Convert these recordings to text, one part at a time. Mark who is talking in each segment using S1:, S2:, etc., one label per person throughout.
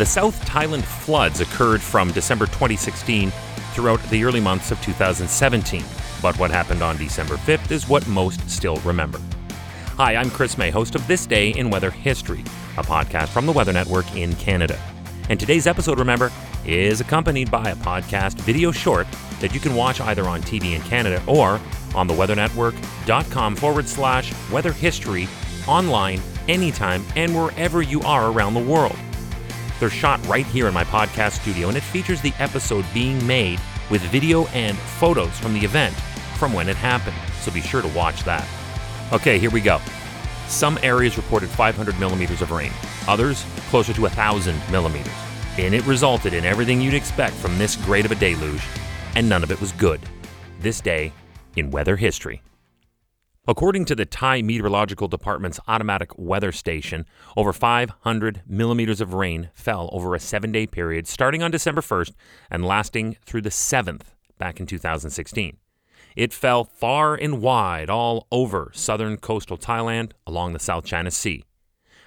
S1: The South Thailand floods occurred from December 2016 throughout the early months of 2017, but what happened on December 5th is what most still remember. Hi, I'm Chris Mei, host of This Day in Weather History, a podcast from the Weather Network in Canada. And today's episode, remember, is accompanied by a podcast video short that you can watch either on TV in Canada or on the weathernetwork.com forward slash weather history online anytime and wherever you are around the world. They're shot right here in my podcast studio, and it features the episode being made with video and photos from the event from when it happened. So be sure to watch that. Okay, here we go. Some areas reported 500 millimeters of rain, others closer to 1,000 millimeters. And it resulted in everything you'd expect from this great of a deluge, and none of it was good. This day in weather history. According to the Thai Meteorological Department's automatic weather station, over 500 millimeters of rain fell over a seven day period starting on December 1st and lasting through the 7th back in 2016. It fell far and wide all over southern coastal Thailand along the South China Sea.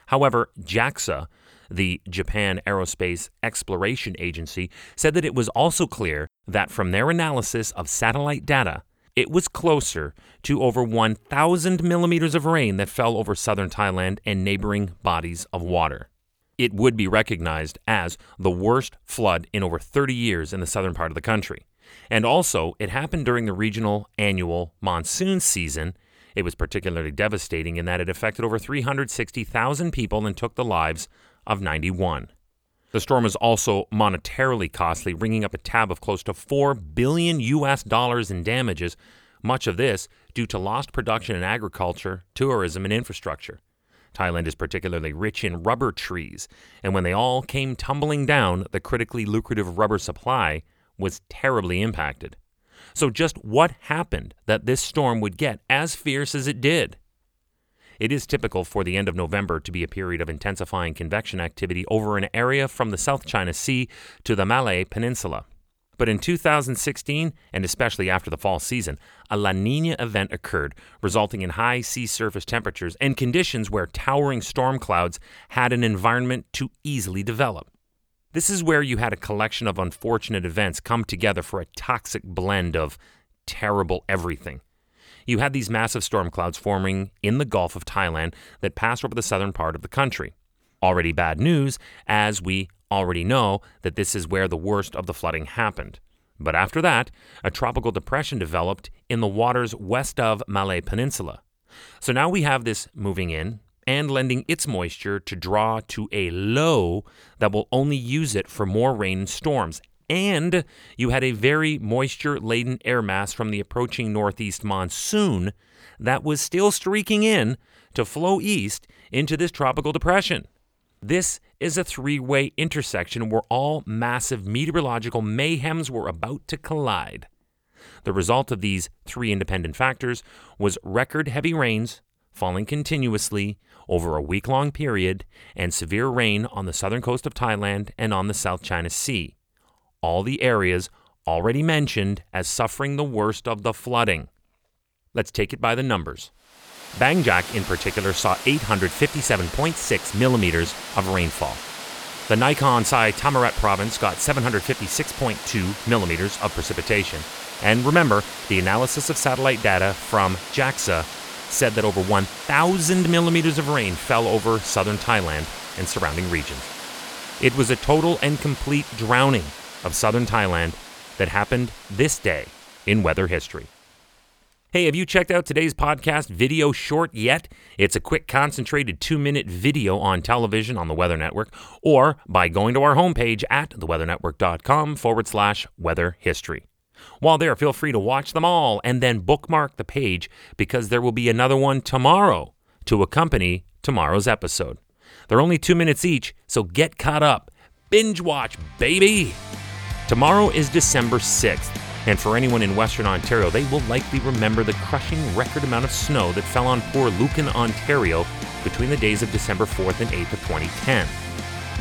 S1: However, JAXA, the Japan Aerospace Exploration Agency, said that it was also clear that from their analysis of satellite data, it was closer to over 1,000 millimeters of rain that fell over southern Thailand and neighboring bodies of water. It would be recognized as the worst flood in over 30 years in the southern part of the country. And also, it happened during the regional annual monsoon season. It was particularly devastating in that it affected over 360,000 people and took the lives of 91. The storm is also monetarily costly, ringing up a tab of close to 4 billion US dollars in damages, much of this due to lost production in agriculture, tourism, and infrastructure. Thailand is particularly rich in rubber trees, and when they all came tumbling down, the critically lucrative rubber supply was terribly impacted. So, just what happened that this storm would get as fierce as it did? It is typical for the end of November to be a period of intensifying convection activity over an area from the South China Sea to the Malay Peninsula. But in 2016, and especially after the fall season, a La Nina event occurred, resulting in high sea surface temperatures and conditions where towering storm clouds had an environment to easily develop. This is where you had a collection of unfortunate events come together for a toxic blend of terrible everything you had these massive storm clouds forming in the Gulf of Thailand that passed over the southern part of the country. Already bad news, as we already know that this is where the worst of the flooding happened. But after that, a tropical depression developed in the waters west of Malay Peninsula. So now we have this moving in and lending its moisture to draw to a low that will only use it for more rain and storms and you had a very moisture laden air mass from the approaching northeast monsoon that was still streaking in to flow east into this tropical depression. This is a three way intersection where all massive meteorological mayhems were about to collide. The result of these three independent factors was record heavy rains falling continuously over a week long period and severe rain on the southern coast of Thailand and on the South China Sea all the areas already mentioned as suffering the worst of the flooding. Let's take it by the numbers. Bangjak, in particular, saw 857.6 millimeters of rainfall. The Nakhon Sai Thammarat province got 756.2 millimeters of precipitation. And remember, the analysis of satellite data from JAXA said that over 1,000 millimeters of rain fell over southern Thailand and surrounding regions. It was a total and complete drowning of southern Thailand that happened this day in weather history. Hey, have you checked out today's podcast video short yet? It's a quick, concentrated two minute video on television on the Weather Network, or by going to our homepage at theweathernetwork.com forward slash weather history. While there, feel free to watch them all and then bookmark the page because there will be another one tomorrow to accompany tomorrow's episode. They're only two minutes each, so get caught up. Binge watch, baby! Tomorrow is December 6th, and for anyone in Western Ontario, they will likely remember the crushing record amount of snow that fell on poor Lucan, Ontario between the days of December 4th and 8th of 2010.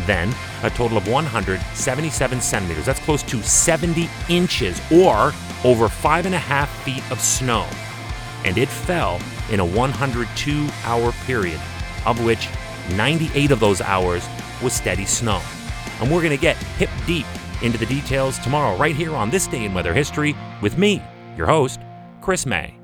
S1: Then, a total of 177 centimeters, that's close to 70 inches, or over five and a half feet of snow. And it fell in a 102 hour period, of which 98 of those hours was steady snow. And we're going to get hip deep into the details tomorrow, right here on This Day in Weather History, with me, your host, Chris Mei.